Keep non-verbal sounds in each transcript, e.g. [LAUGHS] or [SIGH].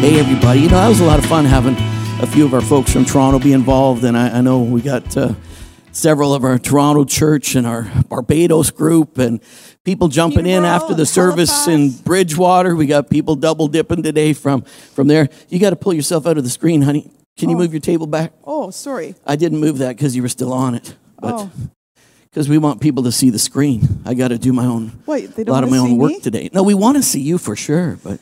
Hey, everybody. You know, that was a lot of fun having a few of our folks from Toronto be involved. And I, I know we got uh, several of our Toronto church and our Barbados group and people jumping in after the service in Bridgewater. We got people double dipping today from, from there. You got to pull yourself out of the screen, honey. Can you Oh. move your table back? Oh, sorry. I didn't move that because you were still on it. But Oh. because we want people to see the screen, I got to do my own, Wait, they a don't lot of my own work me? today. No, we want to see you for sure, but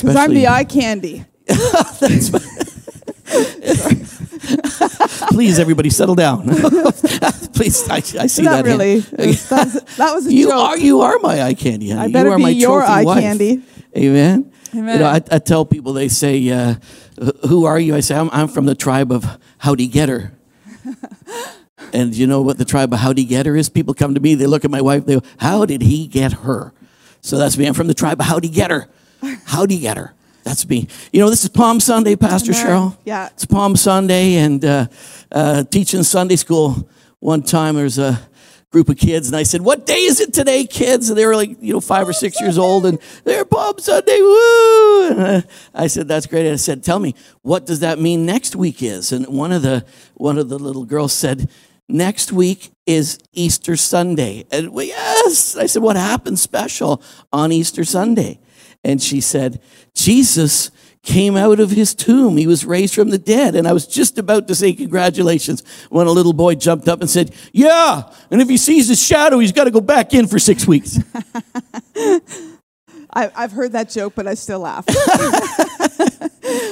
Because I'm the eye candy. [LAUGHS] [LAUGHS] [LAUGHS] Please, everybody, settle down. Please, I, I see Not that. really. That's- that was a you joke. are you are my eye candy. Honey. I better you are be my your eye wife. candy. Amen. Amen. You know, I, I tell people they say, uh, "Who are you?" I say, "I'm, I'm from the tribe of Howdy Getter." and you know what the tribe of Howdy Getter is? People come to me, they look at my wife, they go, "How did he get her?" So that's me. I'm from the tribe of Howdy Getter. Howdy Getter. That's me. You know, this is Palm Sunday, Pastor Cheryl. Yeah. It's Palm Sunday, and uh, uh, teaching Sunday school one time, there's a group of kids, and I said, What day is it today, kids? And they were like, you know, five or six years old, and they're Palm Sunday, woo! And uh, I said, That's great. And I said, Tell me, what does that mean next week is? And one of the one of the little girls said, Next week is Easter Sunday. And well, yes. I said, What happened special on Easter Sunday? And she said, Jesus came out of his tomb. He was raised from the dead. And I was just about to say congratulations when a little boy jumped up and said, Yeah, and if he sees his shadow, he's got to go back in for six weeks. [LAUGHS] I, I've heard that joke, but I still laugh. [LAUGHS]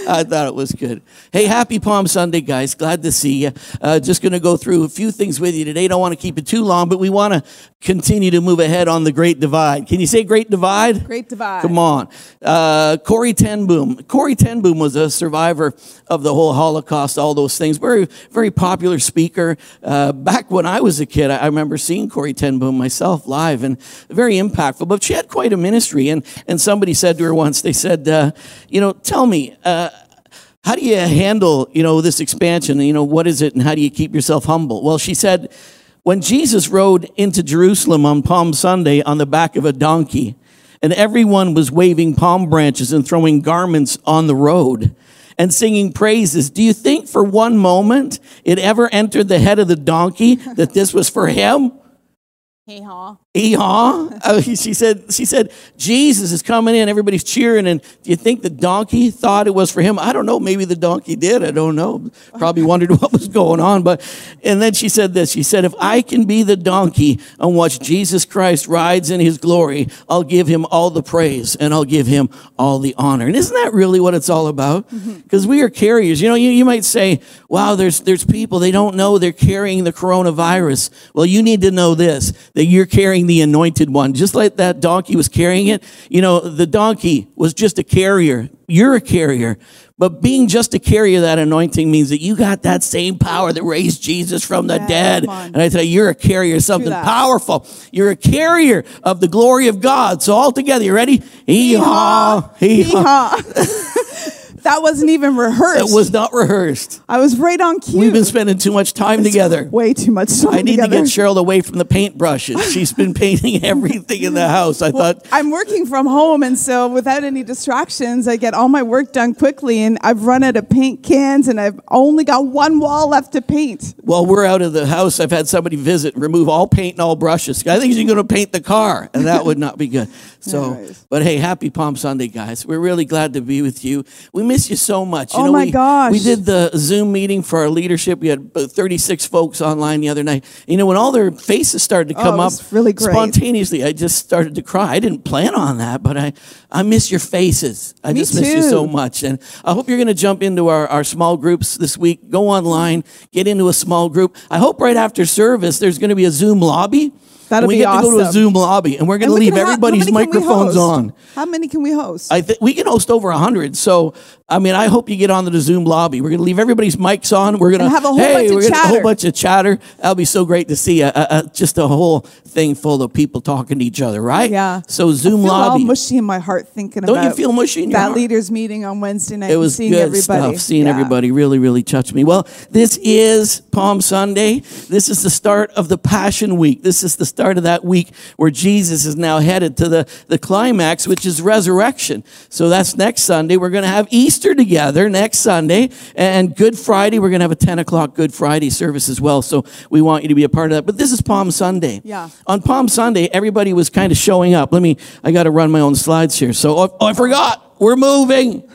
I thought it was good. Hey, happy Palm Sunday, guys. Glad to see you. Uh, just going to go through a few things with you today. Don't want to keep it too long, but we want to continue to move ahead on the Great Divide. Can you say Great Divide? Great divide. Come on. Uh, Corrie Ten Boom. Corrie Ten Boom was a survivor of the whole Holocaust, all those things. Very, very popular speaker. Uh, back when I was a kid, I remember seeing Corrie Ten Boom myself live and very impactful. But she had quite a ministry. And, and somebody said to her once, they said, uh, you know, tell me, uh, how do you handle, you know, this expansion? You know, what is it and how do you keep yourself humble? Well, she said, when Jesus rode into Jerusalem on Palm Sunday on the back of a donkey, and everyone was waving palm branches and throwing garments on the road and singing praises, do you think for one moment it ever entered the head of the donkey that this was for him? Hey, huh? Eehaw. Uh, she said, she said, Jesus is coming in. Everybody's cheering. And do you think the donkey thought it was for him? I don't know. Maybe the donkey did. I don't know. Probably wondered [LAUGHS] what was going on. But, and then she said this. She said, if I can be the donkey and watch Jesus Christ rides in his glory, I'll give him all the praise and I'll give him all the honor. And isn't that really what it's all about? Because we are carriers. You know, you, you might say, wow, there's, there's people, they don't know they're carrying the coronavirus. Well, you need to know this, that you're carrying the anointed one. Just like that donkey was carrying it. You know, the donkey was just a carrier. You're a carrier. But being just a carrier of that anointing means that you got that same power that raised Jesus from the Yeah, dead. And I tell you, you're a carrier of something powerful. You're a carrier of the glory of God. So all together, you ready? Hee-haw, hee-haw. Hee-haw. [LAUGHS] that wasn't even rehearsed. It was not rehearsed. I was right on cue. We've been spending too much time together. way too much time together. I need together. to get Cheryl away from the paintbrushes. She's been [LAUGHS] painting everything in the house. I thought, I'm working from home, and so without any distractions, I get all my work done quickly. And I've run out of paint cans, and I've only got one wall left to paint. while we're out of the house, I've had somebody visit, and remove all paint and all brushes. I think she's going to paint the car, and that would not be good. [LAUGHS] So, but hey, happy Palm Sunday, guys. We're really glad to be with you. We miss you so much. You Oh know, my we, gosh. We did the Zoom meeting for our leadership. We had about 36 folks online the other night. You know, when all their faces started to Oh, come it up really great. spontaneously, I just started to cry. I didn't plan on that, but I, I miss your faces. I Me just miss you so much. And I hope you're going to jump into our, our small groups this week. Go online, get into a small group. I hope right after service there's going to be a Zoom lobby That'll we be get to go to a. Zoom lobby, and we're going to leave can ha- how everybody's many can we microphones on. How many can we host? I think we can host over hundred. So I mean, I hope you get onto the Zoom lobby. We're going to leave everybody's mics on. We're going to have a whole hey, bunch of we're gonna- a whole chatter. bunch of chatter. That'll be so great to see. Uh, uh, uh, just a whole thing full of people talking to each other, right? yeah. So Zoom lobby. I feel all lobby. mushy in my heart thinking Don't you about feel mushy in your that heart? leaders meeting on Wednesday night. It and was seeing good everybody. stuff. Seeing Yeah. everybody really, really touched me. Well, this is Palm Sunday. This is the start of the Passion Week. This is the start of that week where Jesus is now headed to the, the climax, which is resurrection. So that's next Sunday. We're going to have Easter together next Sunday. And Good Friday, we're going to have a 10 o'clock Good Friday service as well. So we want you to be a part of that. But this is Palm Sunday. Yeah. On Palm Sunday, everybody was kind of showing up. Let me, I got to run my own slides here. So, oh, oh, I forgot. We're moving.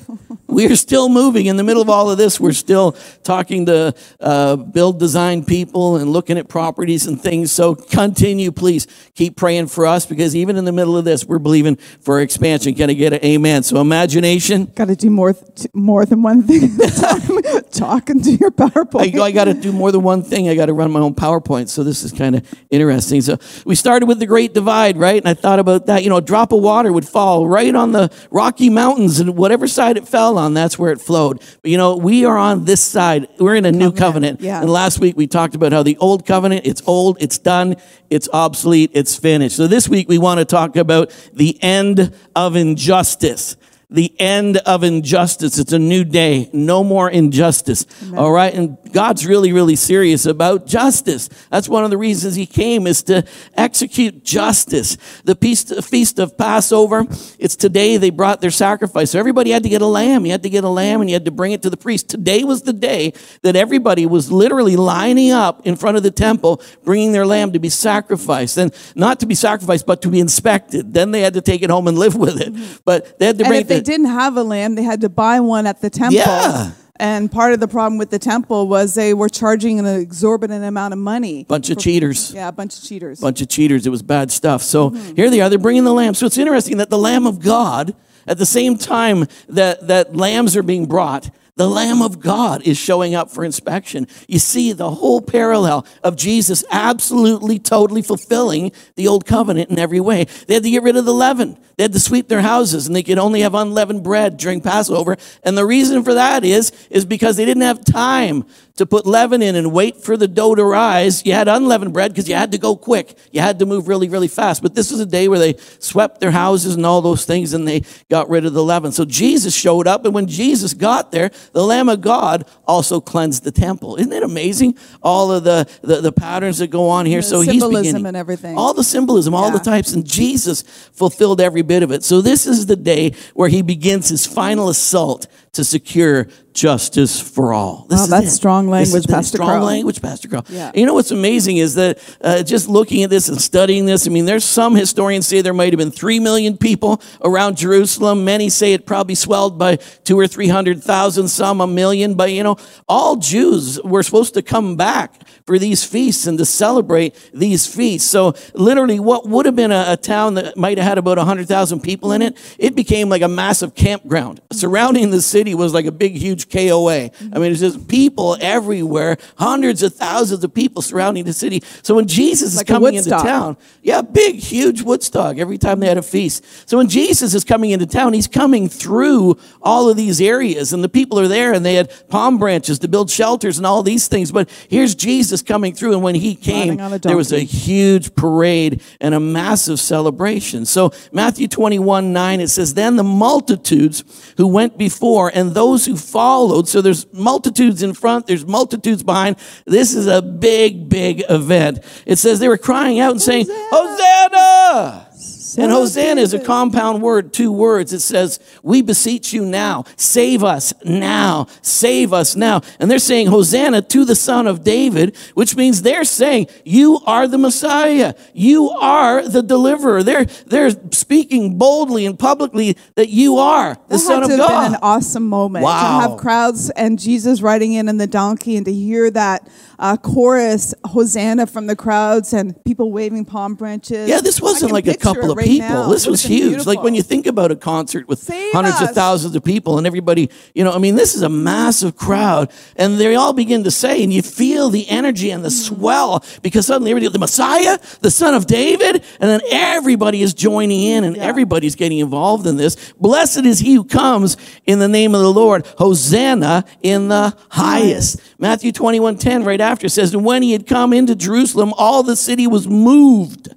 We're still moving. In the middle of all of this, we're still talking to uh, build design people and looking at properties and things. So continue, please. Keep praying for us because even in the middle of this, we're believing for expansion. Can I get an amen? So imagination. Got to do more, th- more than one thing at a [LAUGHS] time. [LAUGHS] Talking to your PowerPoint. I, I got to do more than one thing. I got to run my own PowerPoint. So this is kind of interesting. So we started with the Great Divide, right? And I thought about that. You know, a drop of water would fall right on the Rocky Mountains, and whatever side it fell on, that's where it flowed. But you know, we are on this side. We're in a new covenant. yeah. And last week we talked about how the old covenant, it's old, it's done, it's obsolete, it's finished. So this week we want to talk about the end of injustice. The end of injustice. It's a new day. No more injustice. All right. And God's really, really serious about justice. That's one of the reasons he came is to execute justice. The feast, of Passover, it's today they brought their sacrifice. So everybody had to get a lamb. You had to get a lamb and you had to bring it to the priest. Today was the day that everybody was literally lining up in front of the temple, bringing their lamb to be sacrificed. And not to be sacrificed, but to be inspected. Then they had to take it home and live with it. But they had to bring if they didn't have a lamb, they had to buy one at the temple. Yeah. And part of the problem with the temple was they were charging an exorbitant amount of money. bunch of cheaters. Yeah, a bunch of cheaters. bunch of cheaters. It was bad stuff. So mm-hmm. here they are. They're bringing the lamb. So it's interesting that the Lamb of God, at the same time that, that lambs are being brought, the Lamb of God is showing up for inspection. You see the whole parallel of Jesus absolutely, totally fulfilling the old covenant in every way. They had to get rid of the leaven. They had to sweep their houses and they could only have unleavened bread during Passover. And the reason for that is, is because they didn't have time to put leaven in and wait for the dough to rise. You had unleavened bread because you had to go quick. You had to move really, really fast. But this was a day where they swept their houses and all those things and they got rid of the leaven. So Jesus showed up. And when Jesus got there, the Lamb of God also cleansed the temple. Isn't it amazing? All of the, the, the patterns that go on here. The so he's beginning. and everything. All the symbolism, all the types. And Jesus fulfilled every bit of it. So this is the day where he begins his final assault to secure justice for all. This Wow, that's it. strong This language, the Pastor Strong Carl. language, Pastor Carl. Yeah. You know what's amazing is that uh, just looking at this and studying this, I mean, there's some historians say there might have been three million people around Jerusalem. Many say it probably swelled by two or three hundred thousand, some a million. But you know, all Jews were supposed to come back for these feasts and to celebrate these feasts. So literally, what would have been a, a town that might have had about hundred thousand people in it, it became like a massive campground. Surrounding the city was like a big, huge KOA. I mean, it's just people everywhere, hundreds of thousands of people surrounding the city. So when Jesus is Like a coming into town, yeah, big, huge Woodstock every time they had a feast. So when Jesus is coming into town, he's coming through all of these areas, and the people are there, and they had palm branches to build shelters and all these things. But here's Jesus coming through, and when he came, Riding on a there was a huge parade and a massive celebration. So Matthew 21 9, it says, Then the multitudes who went before and those who followed, so there's multitudes in front, there's multitudes behind. This is a big, big event. It says they were crying out and saying, Hosanna! And Hosanna is a compound word, two words. It says, We beseech you now, save us now, save us now. And they're saying, Hosanna to the Son of David, which means they're saying, You are the Messiah. You are the deliverer. They're, they're speaking boldly and publicly that you are the That Son of God. been an awesome moment Wow. to have crowds and Jesus riding in on the donkey and to hear that uh, chorus Hosanna from the crowds and people waving palm branches. Yeah, this wasn't like a couple of right people. now. This was huge. beautiful. Like when you think about a concert with Save hundreds of thousands of people and everybody, you know, I mean, this is a massive crowd. And they all begin to say, and you feel the energy and the swell because suddenly everybody, the Messiah, the son of David, and then everybody is joining in and Yeah. everybody's getting involved in this. Blessed is he who comes in the name of the Lord. Hosanna in the highest. Matthew 21 10, right after says, And when he had come into Jerusalem, all the city was moved.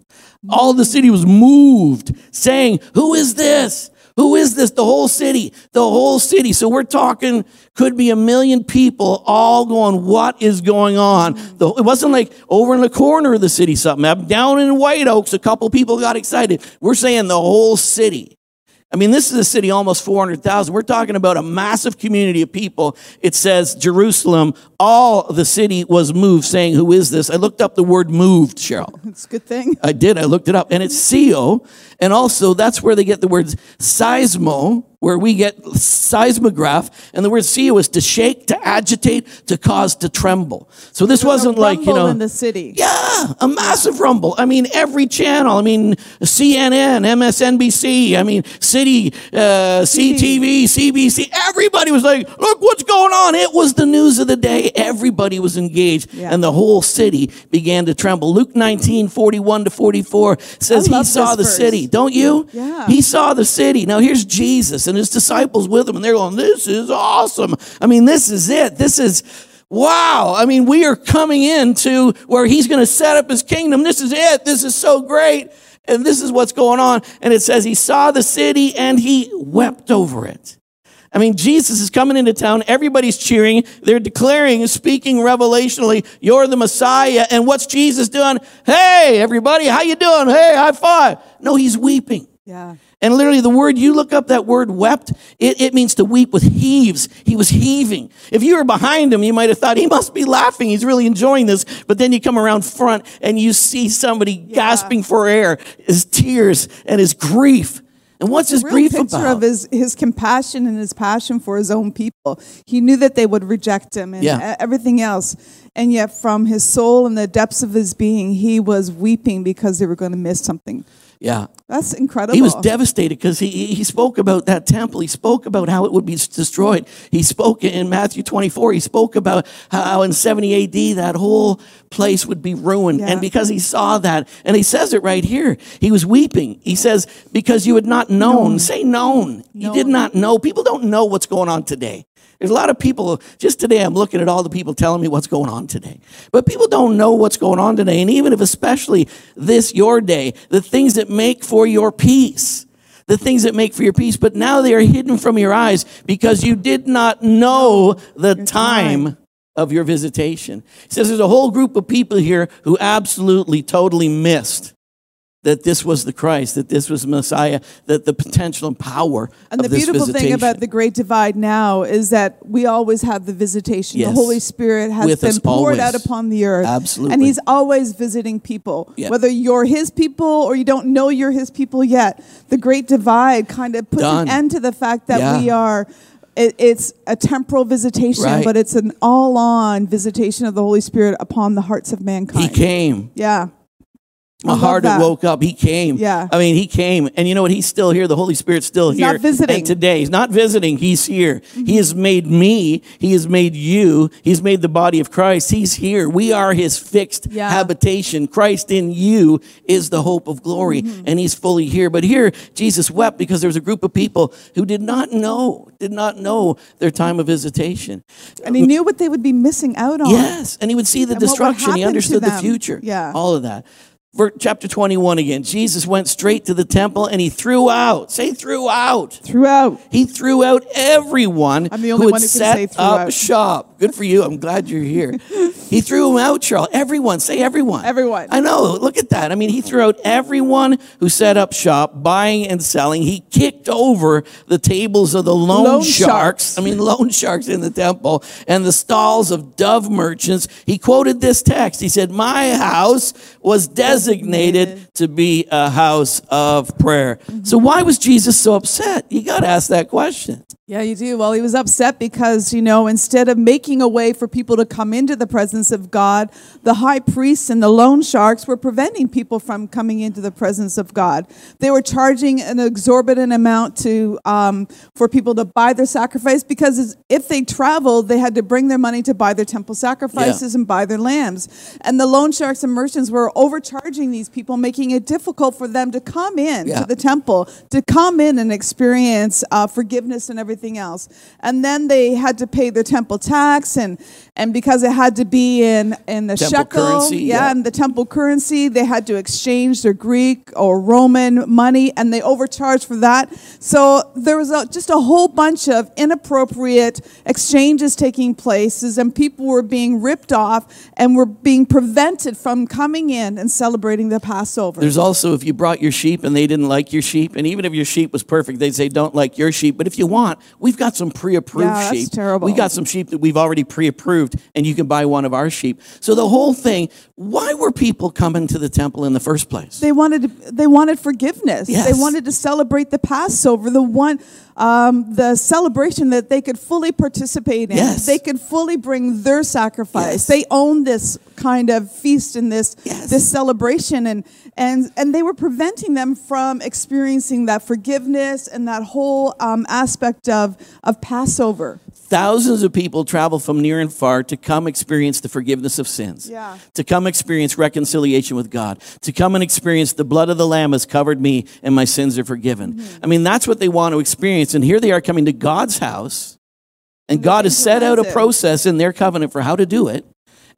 All the city was moved, saying, Who is this? Who is this? The whole city, the whole city. So we're talking, could be a million people all going, What is going on? It wasn't like over in the corner of the city, something. Down in White Oaks, a couple people got excited. We're saying the whole city. I mean, this is a city almost 400,000. We're talking about a massive community of people. It says Jerusalem, all the city was moved, saying, Who is this? I looked up the word moved, Cheryl. [LAUGHS] It's a good thing. I did. I looked it up. And it's seio. And also, that's where they get the words seismo, where we get seismograph. And the word seio is to shake, to agitate, to cause to tremble. So this wasn't like, you rumble know. in the city. Yeah, a massive rumble. I mean, every channel. I mean, CNN, MSNBC. I mean, City, uh, CTV, CBC. Everybody was like, "Look, what's going on?" It was the news of the day. Everybody was engaged, Yeah. and the whole city began to tremble. Luke 19, 41 to 44 says he saw the verse. city. Don't you? Yeah. He saw the city. Now here's Jesus and his disciples with him, and they're going, "This is awesome." I mean, this is it. This is. Wow. I mean, we are coming into where he's going to set up his kingdom. This is it. This is so great. And this is what's going on. And it says he saw the city and he wept over it. I mean, Jesus is coming into town. Everybody's cheering. They're declaring, speaking revelationally, you're the Messiah. And what's Jesus doing? Hey, everybody, how you doing? Hey, high five. No, he's weeping. Yeah. And literally, the word, you look up that word wept, it, it means to weep with heaves. He was heaving. If you were behind him, you might have thought he must be laughing. He's really enjoying this. But then you come around front and you see somebody gasping for air, his tears and his grief. And what's his grief picture about? of his, his compassion and his passion for his own people. He knew that they would reject him and Yeah. everything else. And yet, from his soul and the depths of his being, he was weeping because they were going to miss something. Yeah. That's incredible. He was devastated because he, he spoke about that temple. He spoke about how it would be destroyed. He spoke in Matthew 24. He spoke about how in 70 AD that whole place would be ruined. Yeah. And because he saw that, and he says it right here, he was weeping. He says, Because you had not known. Say known. You did not know. People don't know what's going on today. There's a lot of people, just today, I'm looking at all the people telling me what's going on today. But people don't know what's going on today. And even if, especially this, your day, the things that make for your peace, the things that make for your peace, but now they are hidden from your eyes because you did not know the time of your visitation. He says there's a whole group of people here who absolutely, totally missed that this was the Christ, that this was Messiah, that the potential and power And the beautiful thing about the Great Divide now is that we always have the visitation. Yes. The Holy Spirit has With been poured out upon the earth. Absolutely. And He's always visiting people. Yeah. Whether you're His people or you don't know you're His people yet, the Great Divide kind of puts Done. an end to the fact that Yeah. we are. It, it's a temporal visitation, Right. but it's an all on visitation of the Holy Spirit upon the hearts of mankind. he came. Yeah. My heart that. woke up. He came. Yeah. I mean, he came. And you know what? He's still here. The Holy Spirit's still He's here. not visiting. And today, he's not visiting. He's here. Mm-hmm. He has made me. He has made you. He's made the body of Christ. He's here. We are his fixed Yeah. habitation. Christ in you is the hope of glory. Mm-hmm. And he's fully here. But here, Jesus wept because there was a group of people who did not know, did not know their time of visitation. And He knew what they would be missing out on. Yes, and he would see the And destruction. He understood the future. Yeah. all of that. Chapter 21 again. Jesus went straight to the temple and he threw out. Say threw out. Throughout. He threw out everyone I'm the only who had one who can set say threw up out. shop. Good for you. I'm glad you're here. [LAUGHS] he threw them out, Charles. Everyone. Say everyone. Everyone. I know. Look at that. I mean, he threw out everyone who set up shop, buying and selling. He kicked over the tables of the loan, Loan sharks. sharks. I mean, loan sharks in the temple and the stalls of dove merchants. He quoted this text. He said, My house was designated to be a house of prayer. So, why was Jesus so upset? You got to ask that question. Yeah, you do. Well, he was upset because, you know, instead of making a way for people to come into the presence of God, the high priests and the loan sharks were preventing people from coming into the presence of God. They were charging an exorbitant amount to um, for people to buy their sacrifice because if they traveled, they had to bring their money to buy their temple sacrifices and buy their lambs. And the loan sharks and merchants were overcharging these people, making it difficult for them to come in Yeah. to the temple, to come in and experience uh, forgiveness and everything else. And then they had to pay their temple tax, and and because it had to be in in the Temple shekel, currency, yeah, yeah. and the temple currency, they had to exchange their Greek or Roman money, and they overcharged for that. So there was a, just a whole bunch of inappropriate exchanges taking places, and people were being ripped off and were being prevented from coming in and celebrating the Passover. There's also if you brought your sheep and they didn't like your sheep, and even if your sheep was perfect, they'd say don't like your sheep. But if you want, we've got some pre-approved Yeah, that's sheep. terrible. We got some sheep that we've already pre-approved, and you can buy one of our sheep. So the whole thing, why were people coming to the temple in the first place? They wanted they wanted forgiveness. Yes. They wanted to celebrate the Passover, the one um, the celebration that they could fully participate in. Yes. They could fully bring their sacrifice. Yes. They owned this kind of feast and this Yes. this celebration and and and they were preventing them from experiencing that forgiveness and that whole um, aspect of of Passover. Thousands of people travel from near and far to come experience the forgiveness of sins. Yeah. To come experience reconciliation with God. To come and experience the blood of the Lamb has covered me and my sins are forgiven. Mm-hmm. I mean, that's what they want to experience. And here they are coming to God's house, and And God has set out a process in their covenant for how to do it.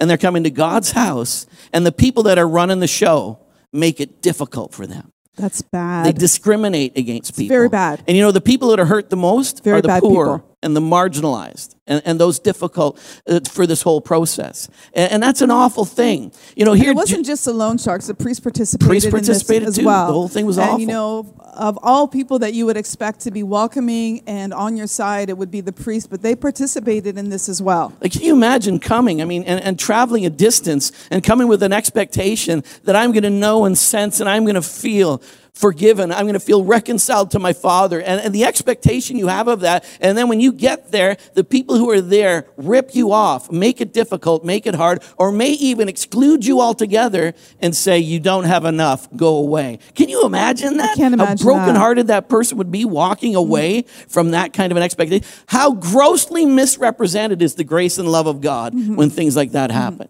And they're coming to God's house, and the people that are running the show make it difficult for them. That's bad. They discriminate against people. very bad. And you know, the people that are hurt the most Very are the bad poor people. And the marginalized and, and those difficult uh, for this whole process. And, and that's an awful thing. You know, And here it wasn't just the loan sharks. The priests participated, Priests participated as too. well. The whole thing was and, awful. you know, of all people that you would expect to be welcoming and on your side, it would be the priest. But they participated in this as well. Like, can you imagine coming? I mean, and, and traveling a distance and coming with an expectation that I'm going to know and sense and I'm going to feel forgiven. I'm going to feel reconciled to my Father. And, and the expectation you have of that. And then when you get there, the people who are there rip you off, make it difficult, make it hard, or may even exclude you altogether and say, You don't have enough, go away. Can you imagine that? I can't imagine How brokenhearted that person would be walking away from that kind of an expectation. How grossly misrepresented is the grace and love of God Mm-hmm. when things like that happen.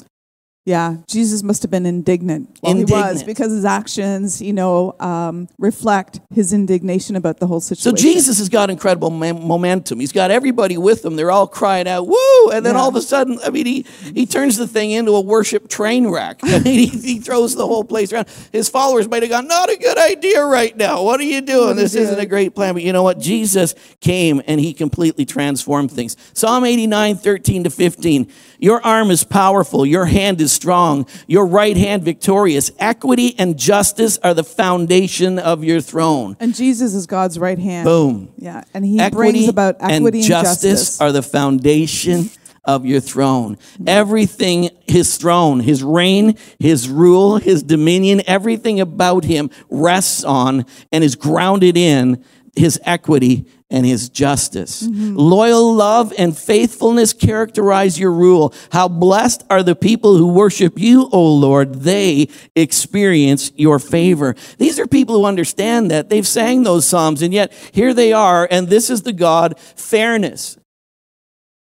Yeah, Jesus must have been indignant. Well, he was because his actions, you know, um, reflect his indignation about the whole situation. So. Jesus has got incredible mom- momentum. He's got everybody with him. They're all crying out, "Woo!" And then Yeah. all of a sudden, I mean, he he turns the thing into a worship train wreck. I mean, he, he throws the whole place around. His followers might have gone, "Not a good idea right now. What are you doing? What This isn't a great plan." But you know what? Jesus came and he completely transformed things. Psalm 89, 13 to 15. Your arm is powerful. Your hand is strong. Your right hand victorious. Equity and justice are the foundation of your throne. and Jesus is God's right hand. Boom. Yeah, and he brings about equity and, justice. are the foundation of your throne. Mm-hmm. Everything, his throne, his reign, his rule, his dominion, everything about him rests on and is grounded in his equity and his justice. Mm-hmm. Loyal love and faithfulness characterize your rule. How blessed are the people who worship you, O Lord. They experience your favor. These are people who understand that. They've sang those psalms and yet here they are and this is the God fairness.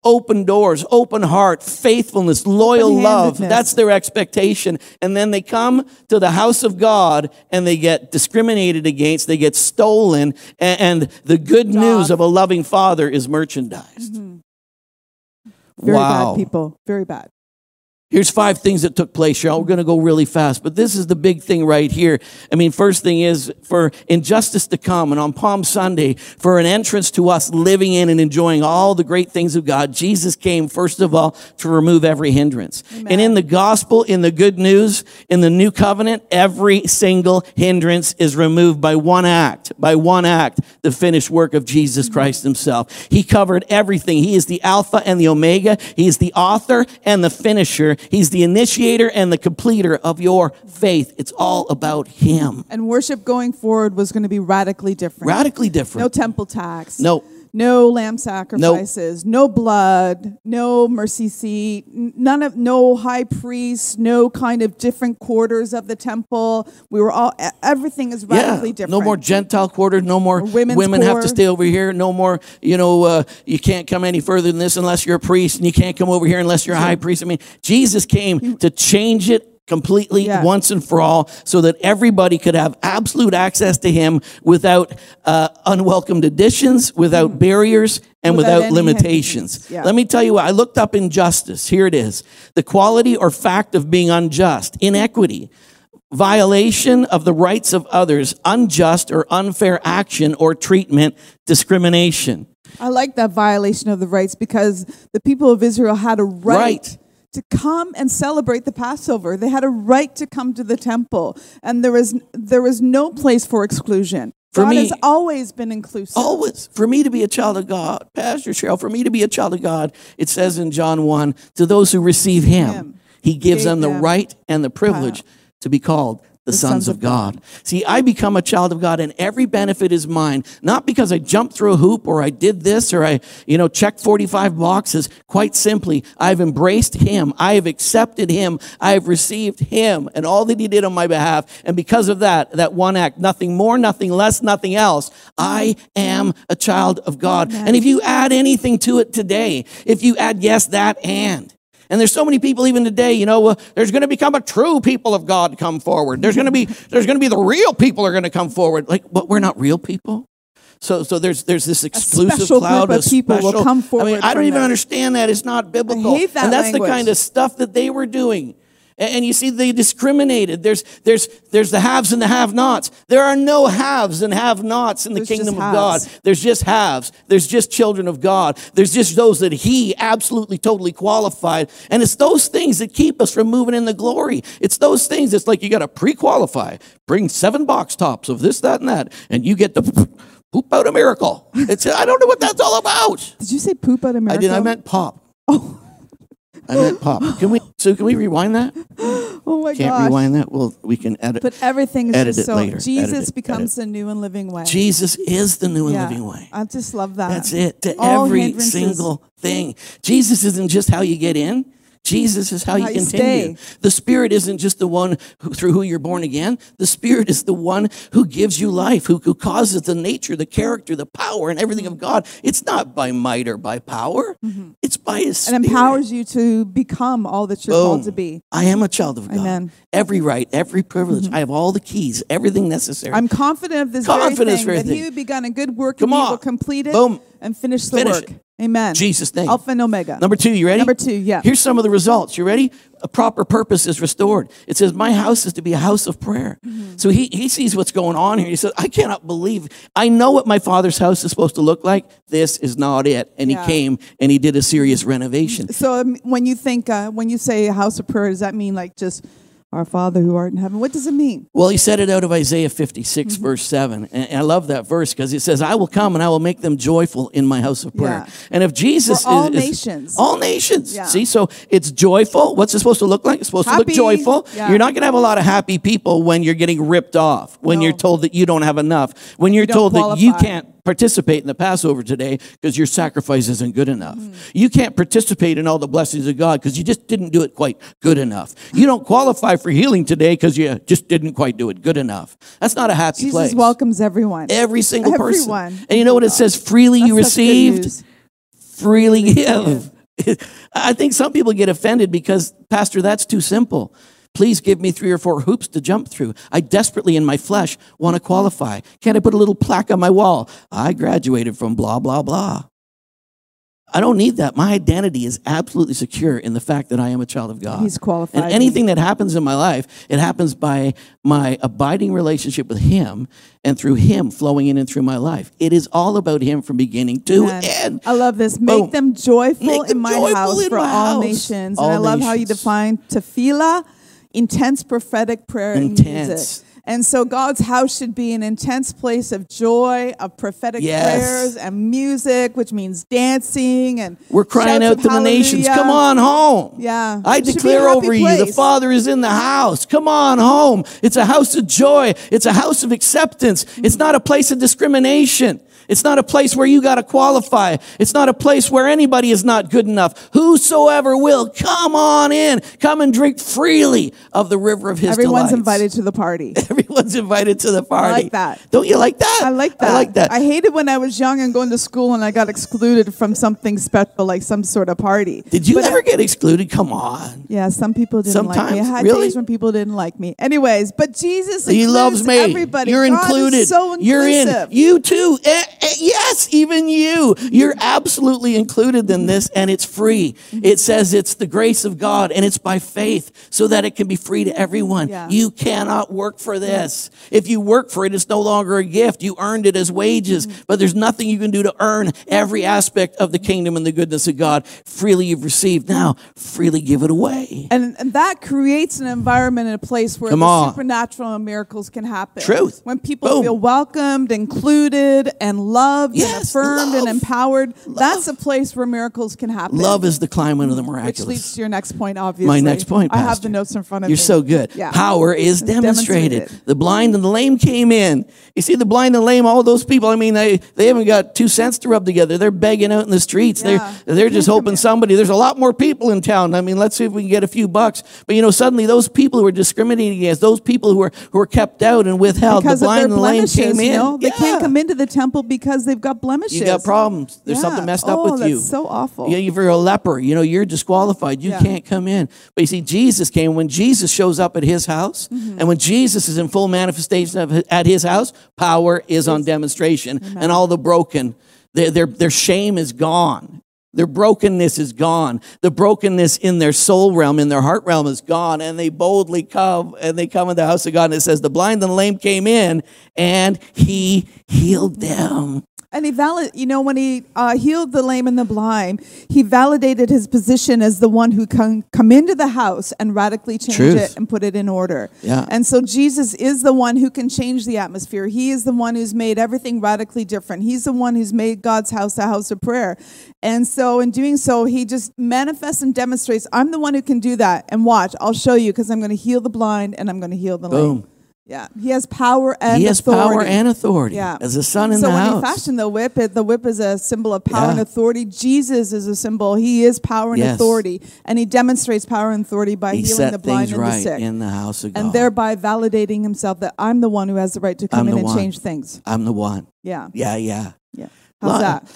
Open doors, open heart, faithfulness, loyal love. That's their expectation. And then they come to the house of God and they get discriminated against, they get stolen, and, and the good news of a loving father is merchandised. Mm-hmm. Very wow. bad people. Very bad. Here's five things that took place, Cheryl. We're going to go really fast, but this is the big thing right here. I mean, first thing is for injustice to come, and on Palm Sunday, for an entrance to us living in and enjoying all the great things of God, Jesus came, first of all, to remove every hindrance. And in the gospel, in the good news, in the new covenant, every single hindrance is removed by one act, by one act, the finished work of Jesus mm-hmm. Christ himself. He covered everything. He is the Alpha and the Omega. He is the author and the finisher. He's the initiator and the completer of your faith. It's all about Him. And worship going forward was going to be radically different. Radically different. No temple tax. No. No lamb sacrifices, no blood, no mercy seat, none of no high priest, no kind of different quarters of the temple. We were all everything is radically yeah, different. no more Gentile quarters, no more women have to stay over here, no more, you know, uh, you can't come any further than this unless you're a priest, and you can't come over here unless you're a high priest. I mean, Jesus came to change it completely Yeah. once and for all so that everybody could have absolute access to him without uh, unwelcomed additions, without barriers, and Mm. Without without, limitations. Yeah. Let me tell you what, I looked up injustice. Here it is the quality or fact of being unjust, inequity violation of the rights of others, unjust or unfair action or treatment, discrimination. I like that violation of the rights because the people of Israel had a right, Right. To come and celebrate the Passover. They had a right to come to the temple, and there was there was no place for exclusion. For God me- has always been inclusive. Always, for me to be a child of God, Pastor Cheryl, for me to be a child of God, it says in John 1 to those who receive Him, Him. He gives them the them right and the privilege to be called the, sons, of God. See, I become a child of God and every benefit is mine, not because I jumped through a hoop or I did this or I, you know, checked 45 boxes. Quite simply, I've embraced Him. I have accepted Him. I have received Him and all that He did on my behalf. And because of that, that one act, nothing more, nothing less, nothing else, I am a child of God. And if you add anything to it today, if you add yes, that, and, and there's so many people even today, you know, uh, there's going to become a true people of God come forward. There's going to be there's going to be the real people are going to come forward. Like, but we're not real people. So so there's there's this exclusive cloud of people will special- come I mean, forward I don't even that. understand that. It's not biblical. I hate that and that's language. the kind of stuff that they were doing. And you see, they discriminated. There's, there's, there's the haves and the have-nots. There are no haves and have-nots in the There's kingdom of God. There's just haves. There's just children of God. There's just those that He absolutely, totally qualified. And it's those things that keep us from moving in the glory. It's those things that's like you got to pre-qualify. Bring seven box tops of this, that, and that, and you get to poop out a miracle. It's I don't know what that's all about. Did you say poop out a miracle? I did. I meant pop. Oh. I meant pop. [GASPS] Can we? So can we rewind that? [GASPS] Oh my Can't gosh. rewind that. Well, we can edit. But everything is Edit just it so. later. Jesus Edit it. becomes the new and living way. Jesus is the new and Yeah. living way. I just love that. That's it. To All every hindrances. single thing. Jesus isn't just how you get in. Jesus is how you How you continue. stay. The Spirit isn't just the one who, through who you're born again. The Spirit is the one who gives you life, who, who causes the nature, the character, the power, and everything of God. It's not by might or by power. It's by His and empowers you to become all that you're called to be. I am a child of God. Amen. Mm-hmm. Every right, every privilege. I have all the keys, everything necessary. I'm confident of this Confidence very for thing, that he everything. who begun a good work Come and he on. will complete it Boom. and finish the Finish work. it. Amen. Jesus' name. Alpha and Omega. Number two, you ready? Number two, yeah. Here's some of the results. You ready? A proper purpose is restored. It says, My house is to be a house of prayer. Mm-hmm. So he, he sees what's going on here. He says, I cannot believe. I know what my father's house is supposed to look like. This is not it. And Yeah. he came and he did a serious renovation. So um, when you think, uh, when you say house of prayer, does that mean like just our Father who art in heaven? What does it mean? Well, he said it out of Isaiah 56, Mm-hmm. verse 7. And I love that verse because it says, I will come and I will make them joyful in my house of prayer. Yeah. And if Jesus For all is, is- nations. all nations. Yeah. See, so it's joyful. What's it supposed to look like? It's supposed to look joyful. Yeah. You're not going to have a lot of happy people when you're getting ripped off, when No. you're told that you don't have enough, when you're don't told that you can't participate in the Passover today because your sacrifice isn't good enough. Mm. You can't participate in all the blessings of God because you just didn't do it quite good enough. You don't qualify for healing today because you just didn't quite do it good enough. That's not a happy Jesus place. Jesus welcomes everyone. Every single Everyone. person. And you know what it says? Freely you That's good received, freely give. [LAUGHS] I think some people get offended because, Pastor, that's too simple. Please give me three or four hoops to jump through. I desperately, in my flesh, want to qualify. Can't I put a little plaque on my wall? I graduated from blah, blah, blah. I don't need that. My identity is absolutely secure in the fact that I am a child of God. He's qualified And anything that happens in my life, it happens by my abiding relationship with Him and through Him flowing in and through my life. It is all about Him from beginning to Amen. end. I love this. Boom. Make them joyful Make in my joyful house in for my all house. nations. All and I love how you define tefillah, intense prophetic prayer and Intense. music. And so God's house should be an intense place of joy, of prophetic Yes. prayers and music, which means dancing and We're crying out to the nations, come on home. Yeah. I It should be a declare over you, the. Father is in the house. Come on home. It's a house of joy. It's a house of acceptance. It's not a place of discrimination. It's not a place where you got to qualify. It's not a place where anybody is not good enough. Whosoever will, come on in. Come and drink freely of the river of his Everyone's delights. invited to the party. [LAUGHS] Everyone's invited to the party. like that. Don't you like that? I like that. I like that. I hated when I was young and going to school and I got excluded from something special, like some sort of party. Did you But ever get excluded? Come on. Yeah, some people didn't like me. I Sometimes, had really? days when people didn't like me. Anyways, but Jesus He loves me. everybody. You're God included. so You're in. You too. Eh, Eh, yes, even you. You're absolutely included in this, and it's free. It says it's the grace of God, and it's by faith, so that it can be free to everyone. Yeah. You cannot work for this. If you work for it, it's no longer a gift. You earned it as wages, but there's nothing you can do to earn every aspect of the kingdom and the goodness of God. Freely you've received. Now, freely give it away. And, and that creates an environment and a place where the supernatural and miracles can happen. Truth. When people Boom. feel welcomed, included, and loved, and Yes, affirmed, and love. empowered, that's a place where miracles can happen. Love is the climate of the miraculous. Which leads to your next point, obviously. My next point, I have the notes in front of me. You're so good. Yeah. Power is demonstrated. demonstrated. The blind and the lame came in. You see, the blind and lame, all those people, I mean, they, they haven't got two cents to rub together. They're begging out in the streets. Yeah. They're, they're just [LAUGHS] hoping somebody, there's a lot more people in town. I mean, let's see if we can get a few bucks. But you know, suddenly those people who are discriminated against, those people who are who were kept out and withheld, because the blind and the lame came in. you know? They Yeah. can't come into the temple because they've got blemishes. You got problems. There's Yeah. something messed up Oh, with that's you. so awful. Yeah, if you're a leper, you know, you're disqualified. You Yeah. can't come in. But you see, Jesus came. When Jesus shows up at his house, Mm-hmm. and when Jesus is in full manifestation of, at his house, power is on demonstration. And all the broken, their, their, their shame is gone. Their brokenness is gone. The brokenness in their soul realm, in their heart realm is gone. And they boldly come and they come in the house of God. And it says, the blind and the lame came in and he healed them. And he valid, you know, when he uh, healed the lame and the blind, he validated his position as the one who can come into the house and radically change Truth. it and put it in order. Yeah. And so Jesus is the one who can change the atmosphere. He is the one who's made everything radically different. He's the one who's made God's house a house of prayer. And so in doing so, he just manifests and demonstrates, I'm the one who can do that. And watch, I'll show you because I'm going to heal the blind and I'm going to heal the lame. Yeah. He has power and he has authority. power and authority Yeah. as a son in so the when house. he fashioned the whip, it, the whip is a symbol of power Yeah. and authority. Jesus is a symbol. He is power and Yes. authority, and he demonstrates power and authority by he healing the blind and the sick, in the house of God. and thereby validating himself that I'm the one who has the right to come I'm in and one. change things. I'm the one. Yeah, Yeah, yeah. yeah. How's that?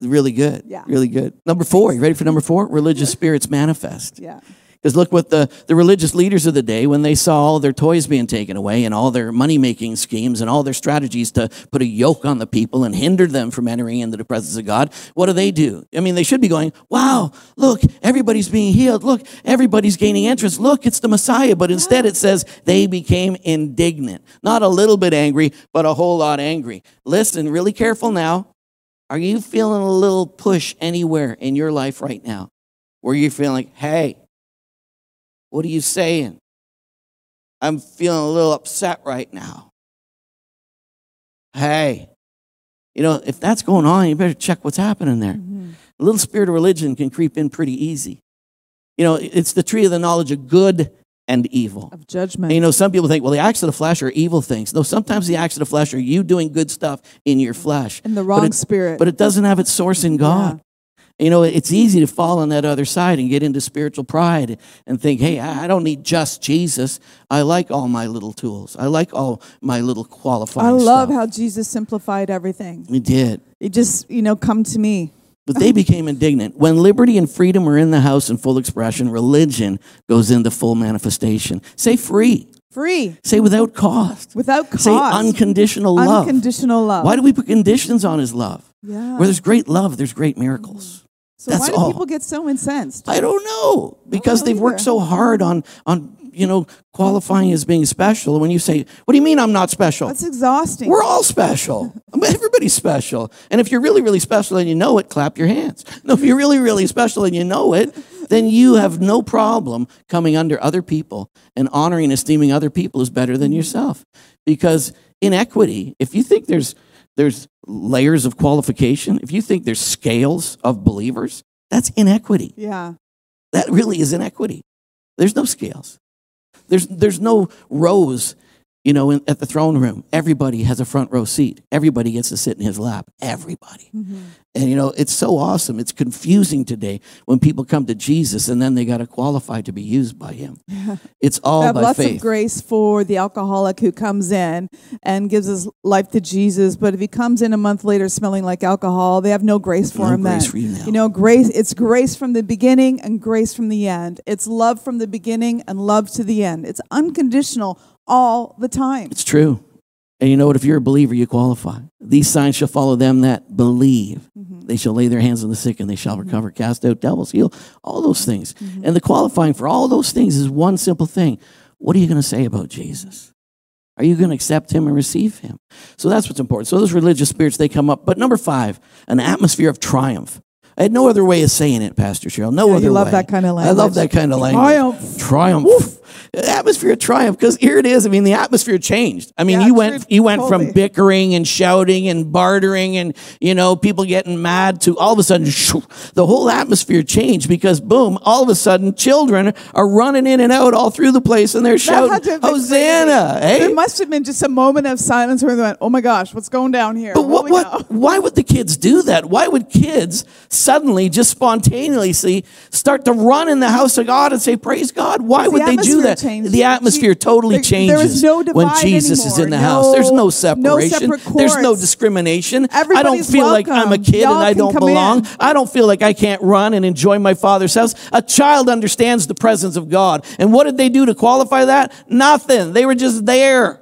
Really good. Yeah. Really good. Number four. You ready for number four? Religious [LAUGHS] spirits manifest. Yeah, Because look what the, the religious leaders of the day, when they saw all their toys being taken away and all their money making schemes and all their strategies to put a yoke on the people and hinder them from entering into the presence of God, what do they do? I mean, they should be going, wow, look, everybody's being healed. Look, everybody's gaining entrance. Look, it's the Messiah. But instead it says they became indignant. Not a little bit angry, but a whole lot angry. Listen, really careful now. Are you feeling a little push anywhere in your life right now where you're feeling like, hey, what are you saying? I'm feeling a little upset right now. Hey, you know, if that's going on, you better check what's happening there. Mm-hmm. A little spirit of religion can creep in pretty easy. You know, it's the tree of the knowledge of good and evil. of judgment. And you know, some people think, well, the acts of the flesh are evil things. No, sometimes the acts of the flesh are you doing good stuff in your mm. flesh. in the But wrong it- spirit. But it doesn't have its source in God. You know, it's easy to fall on that other side and get into spiritual pride and think, hey, I don't need just Jesus. I like all my little tools. I like all my little qualifying I love stuff. how Jesus simplified everything. He did. He just, you know, come to me. But they became indignant. When liberty and freedom are in the house in full expression, religion goes into full manifestation. Say free. Free, Say without cost. without cost. Say unconditional love. Unconditional love. Why do we put conditions on his love? Yeah. Where there's great love, there's great miracles. Mm-hmm. so that's why do all. people get so incensed? I don't know because know they've worked so hard on on you know qualifying as being special. When you say, "What do you mean I'm not special?" That's exhausting. We're all special. [LAUGHS] Everybody's special. And if you're really, really special and you know it, clap your hands. No, if you're really, really special and you know it, then you have no problem coming under other people and honoring and esteeming other people as better than mm-hmm. yourself. Because inequity, if you think there's there's layers of qualification, if you think there's scales of believers, that's inequity. yeah. That really is inequity. There's no scales. There's, there's no rows you know, in, at the throne room, everybody has a front row seat. Everybody gets to sit in his lap. Everybody. Mm-hmm. And, you know, it's so awesome. It's confusing today when people come to Jesus and then they got to qualify to be used by him. [LAUGHS] It's all I have by lots faith. of grace for the alcoholic who comes in and gives his life to Jesus, but if he comes in a month later smelling like alcohol, they have no grace for No him grace then. for you now. you know, grace it's grace from the beginning and grace from the end. It's love from the beginning and love to the end. It's unconditional all the time. It's true. And you know what? If you're a believer, you qualify. These signs shall follow them that believe. Mm-hmm. They shall lay their hands on the sick and they shall recover, cast out devils, heal, all those things. Mm-hmm. And the qualifying for all those things is one simple thing. What are you going to say about Jesus? Are you going to accept him and receive him? So that's what's important. So those religious spirits, they come up. But number five, an atmosphere of triumph. I had no other way of saying it, Pastor Cheryl. No Yeah, other you love way. that kind of language. I love that kind of language. Triumph. Triumph. Atmosphere of triumph, because here it is. I mean, the atmosphere changed. I mean, Yeah, you went you went totally. from bickering and shouting and bartering and you know people getting mad to all of a sudden shoo, the whole atmosphere changed because boom, all of a sudden children are running in and out all through the place and they're shouting had to have been Hosanna! Hey, There must have been just a moment of silence where they went, "Oh my gosh, what's going down here?" But what, what, [LAUGHS] why would the kids do that? Why would kids suddenly, just spontaneously, start to run in the house of God and say, Praise God? Why The would they do that? Changed. The atmosphere totally there- changes there is no when Jesus is in the anymore. house. There's no No- no separation. separate There's no discrimination. I don't Everybody's feel like I'm a kid Y'all and I don't belong. in. I don't feel like I can't run and enjoy my father's house. A child understands the presence of God. And what did they do to qualify that? Nothing. They were just there.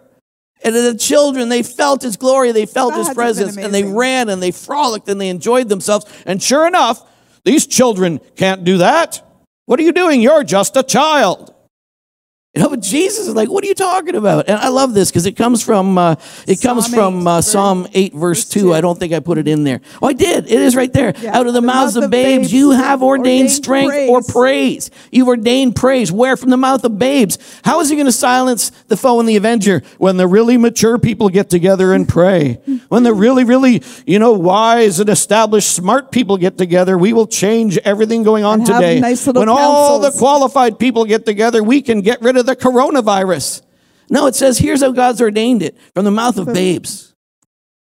And the children, they felt his glory, they felt his had to have been presence, and they ran and they frolicked and they enjoyed themselves. And sure enough, these children can't do that. What are you doing? You're just a child. You know, but Jesus is like, what are you talking about? And I love this because it comes from uh, it comes Psalm from 8, uh, Psalm eight, verse two. two. I don't think I put it in there. Oh, I did. It is right there. Yeah. Out of the mouths of babes, babes, you have ordained, ordained strength or praise. praise. You've ordained praise. Where from the mouth of babes? How is he going to silence the foe and the avenger when the really mature people get together and pray? [LAUGHS] when the really, really, you know, wise and established, smart people get together, we will change everything going on And today. nice when all the qualified people get together, we can get rid of the coronavirus. No, it says, here's how God's ordained it from the mouth of babes.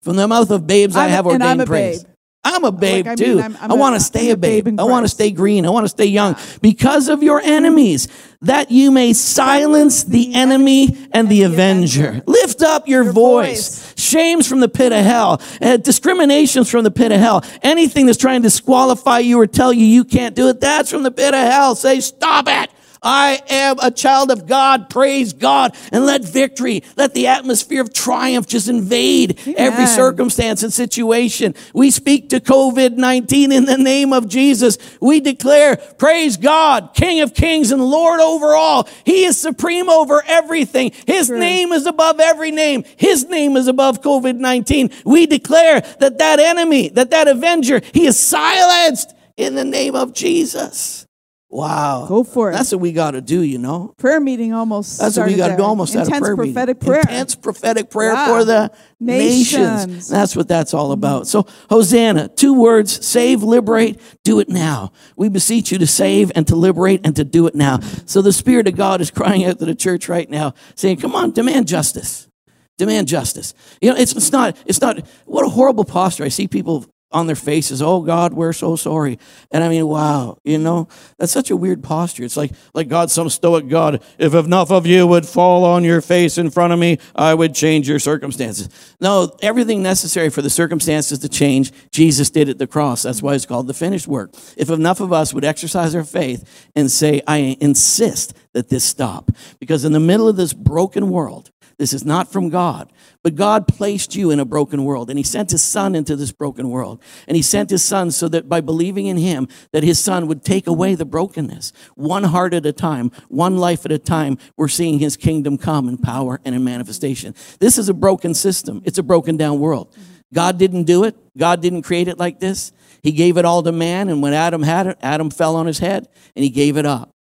From the mouth of babes, I I'm a- have ordained I'm praise. babe. I'm a babe I mean, too. I'm- I'm I want to stay a babe. babe I want to stay green. I want to stay young because of your enemies, that you may silence the enemy and the avenger. Lift up your, Your voice. voice. Shames from the pit of hell, uh, discriminations from the pit of hell. Anything that's trying to disqualify you or tell you you can't do it, that's from the pit of hell. Say, stop it. I am a child of God. Praise God. And let victory, let the atmosphere of triumph just invade every circumstance and situation. We speak to COVID 19 in the name of Jesus. We declare, praise God, King of kings and Lord over all. He is supreme over everything. His True. name is above every name. His name is above COVID 19. We declare that that enemy, that that avenger, he is silenced in the name of Jesus. Wow. Go for it. That's what we got to do, you know. prayer meeting almost. That's what we got to do almost at a Intense prayer meeting. prophetic prayer. Intense prophetic prayer Yeah. for the nations. Nations. That's what that's all mm-hmm. about. So, Hosanna, two words save, liberate, do it now. We beseech you to save and to liberate and to do it now. So, the Spirit of God is crying out to the church right now, saying, Come on, demand justice. Demand justice. You know, it's, it's not, it's not, what a horrible posture. I see people on their faces, oh God, we're so sorry. And I mean, wow, you know, that's such a weird posture. It's like, like God, some stoic God, if enough of you would fall on your face in front of me, I would change your circumstances. No, everything necessary for the circumstances to change, Jesus did at the cross. That's why it's called the finished work. If enough of us would exercise our faith and say, I insist that this stop, because in the middle of this broken world, this is not from God. But God placed you in a broken world and he sent his son into this broken world. And he sent his son so that by believing in him that his son would take away the brokenness. One heart at a time, one life at a time, we're seeing his kingdom come in power and in manifestation. This is a broken system. It's a broken down world. God didn't do it. God didn't create it like this. He gave it all to man and when Adam had it, Adam fell on his head and he gave it up.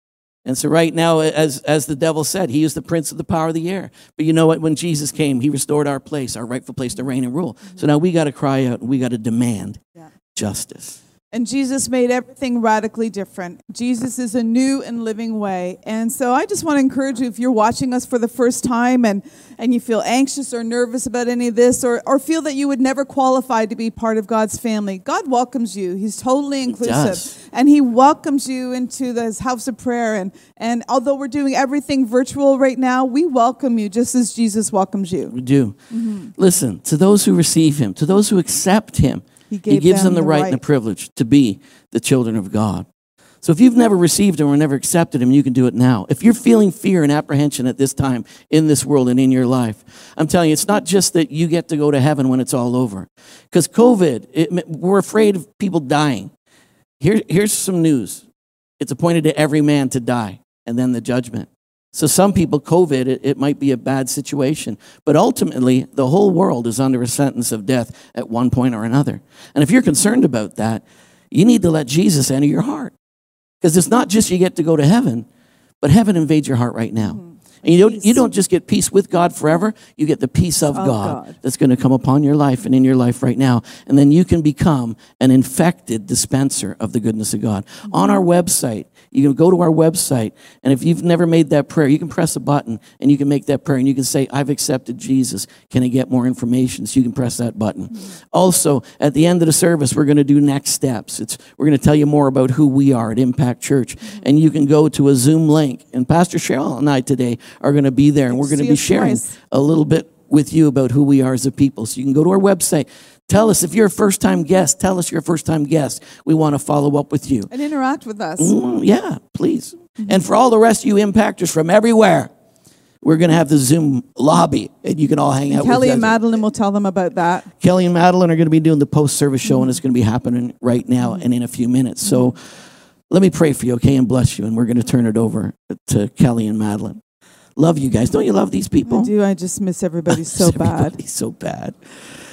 And so right now, as, as the devil said, he is the prince of the power of the air. But you know what? When Jesus came, he restored our place, our rightful place to reign and rule. So now we got to cry out and we got to demand Yeah. justice. And Jesus made everything radically different. Jesus is a new and living way. And so I just want to encourage you if you're watching us for the first time and, and you feel anxious or nervous about any of this or, or feel that you would never qualify to be part of God's family, God welcomes you. He's totally inclusive. does. And He welcomes you into this house of prayer. And, and although we're doing everything virtual right now, we welcome you just as Jesus welcomes you. We do. Mm-hmm. Listen, to those who receive him, to those who accept him, He he, gives them them the the right, and the privilege to be the children of God. So if you've never received him or never accepted him, you can do it now. If you're feeling fear and apprehension at this time in this world and in your life, I'm telling you, it's not just that you get to go to heaven when it's all over. Because COVID, it, we're afraid of people dying. Here, here's some news. It's appointed to every man to die and then the judgment. So some people, COVID, it, it might be a bad situation, but ultimately the whole world is under a sentence of death at one point or another. And if you're concerned about that, you need to let Jesus enter your heart. Because it's not just you get to go to heaven, but heaven invades your heart right now. Mm-hmm. And you don't, you don't just get peace with God forever, you get the peace of, Of God, God. that's going to come upon your life and in your life right now. And then you can become an infected dispenser of the goodness of God. On our mm-hmm. website, you can go to our website, and if you've never made that prayer, you can press a button and you can make that prayer and you can say, I've accepted Jesus. Can I get more information? So you can press that button. Also, at the end of the service, we're going to do next steps. It's, we're going to tell you more about who we are at Impact Church. And you can go to a Zoom link. And Pastor Cheryl and I today are going to be there, and we're going to be sharing twice. a little bit with you about who we are as a people. So you can go to our website. Tell us if you're a first time guest. Tell us you're a first time guest. We want to follow up with you. And interact with us. Mm, yeah, please. Mm-hmm. And for all the rest of you impactors from everywhere, we're going to have the Zoom lobby, and you can all hang out. Kelly and. Madeline will tell them about that. Kelly and Madeline are going to be doing the post service show, and mm-hmm. it's going to be happening right now and in a few minutes. So let me pray for you, okay, and bless you. And we're going to turn it over to Kelly and Madeline. Love you guys. Don't you love these people? I do. I just miss everybody [LAUGHS] so bad. So bad.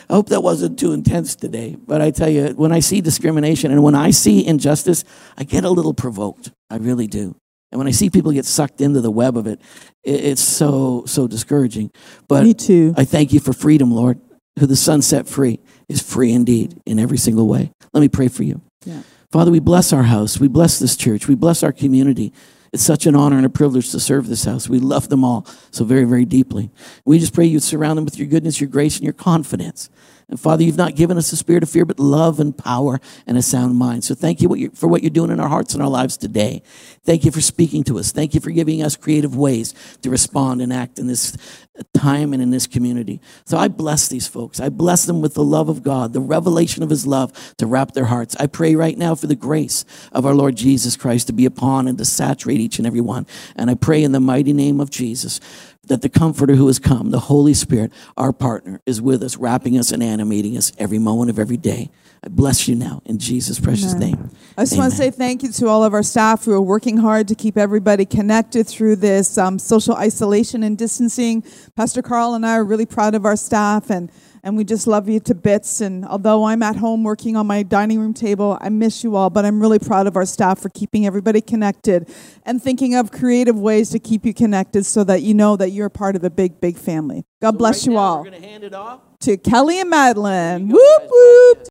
I hope that wasn't too intense today. But I tell you, when I see discrimination and when I see injustice, I get a little provoked. I really do. And when I see people get sucked into the web of it, it it's so, so discouraging. But Me too. I thank you for freedom, Lord. Who the Son set free is free indeed in every single way. Let me pray for you. Yeah. Father, we bless our house. We bless this church. We bless our community. It's such an honor and a privilege to serve this house. We love them all so very, very deeply. We just pray you'd surround them with your goodness, your grace, and your confidence. And Father, you've not given us a spirit of fear, but love and power and a sound mind. So thank you for what you're doing in our hearts and our lives today. Thank you for speaking to us. Thank you for giving us creative ways to respond and act in this time and in this community. So I bless these folks. I bless them with the love of God, the revelation of his love to wrap their hearts. I pray right now for the grace of our Lord Jesus Christ to be upon and to saturate each and every one. And I pray in the mighty name of Jesus that the comforter who has come, the Holy Spirit, our partner, is with us, wrapping us and animating us every moment of every day. I bless you now in Jesus' precious name. I just want to say thank you to all of our staff who are working hard to keep everybody connected through this um, social isolation and distancing. Pastor Carl and I are really proud of our staff and and we just love you to bits. And although I'm at home working on my dining room table, I miss you all, but I'm really proud of our staff for keeping everybody connected and thinking of creative ways to keep you connected so that you know that you're part of a big, big family. God bless you all. We're going to hand it off. To Kelly and Madeline. Whoop, whoop.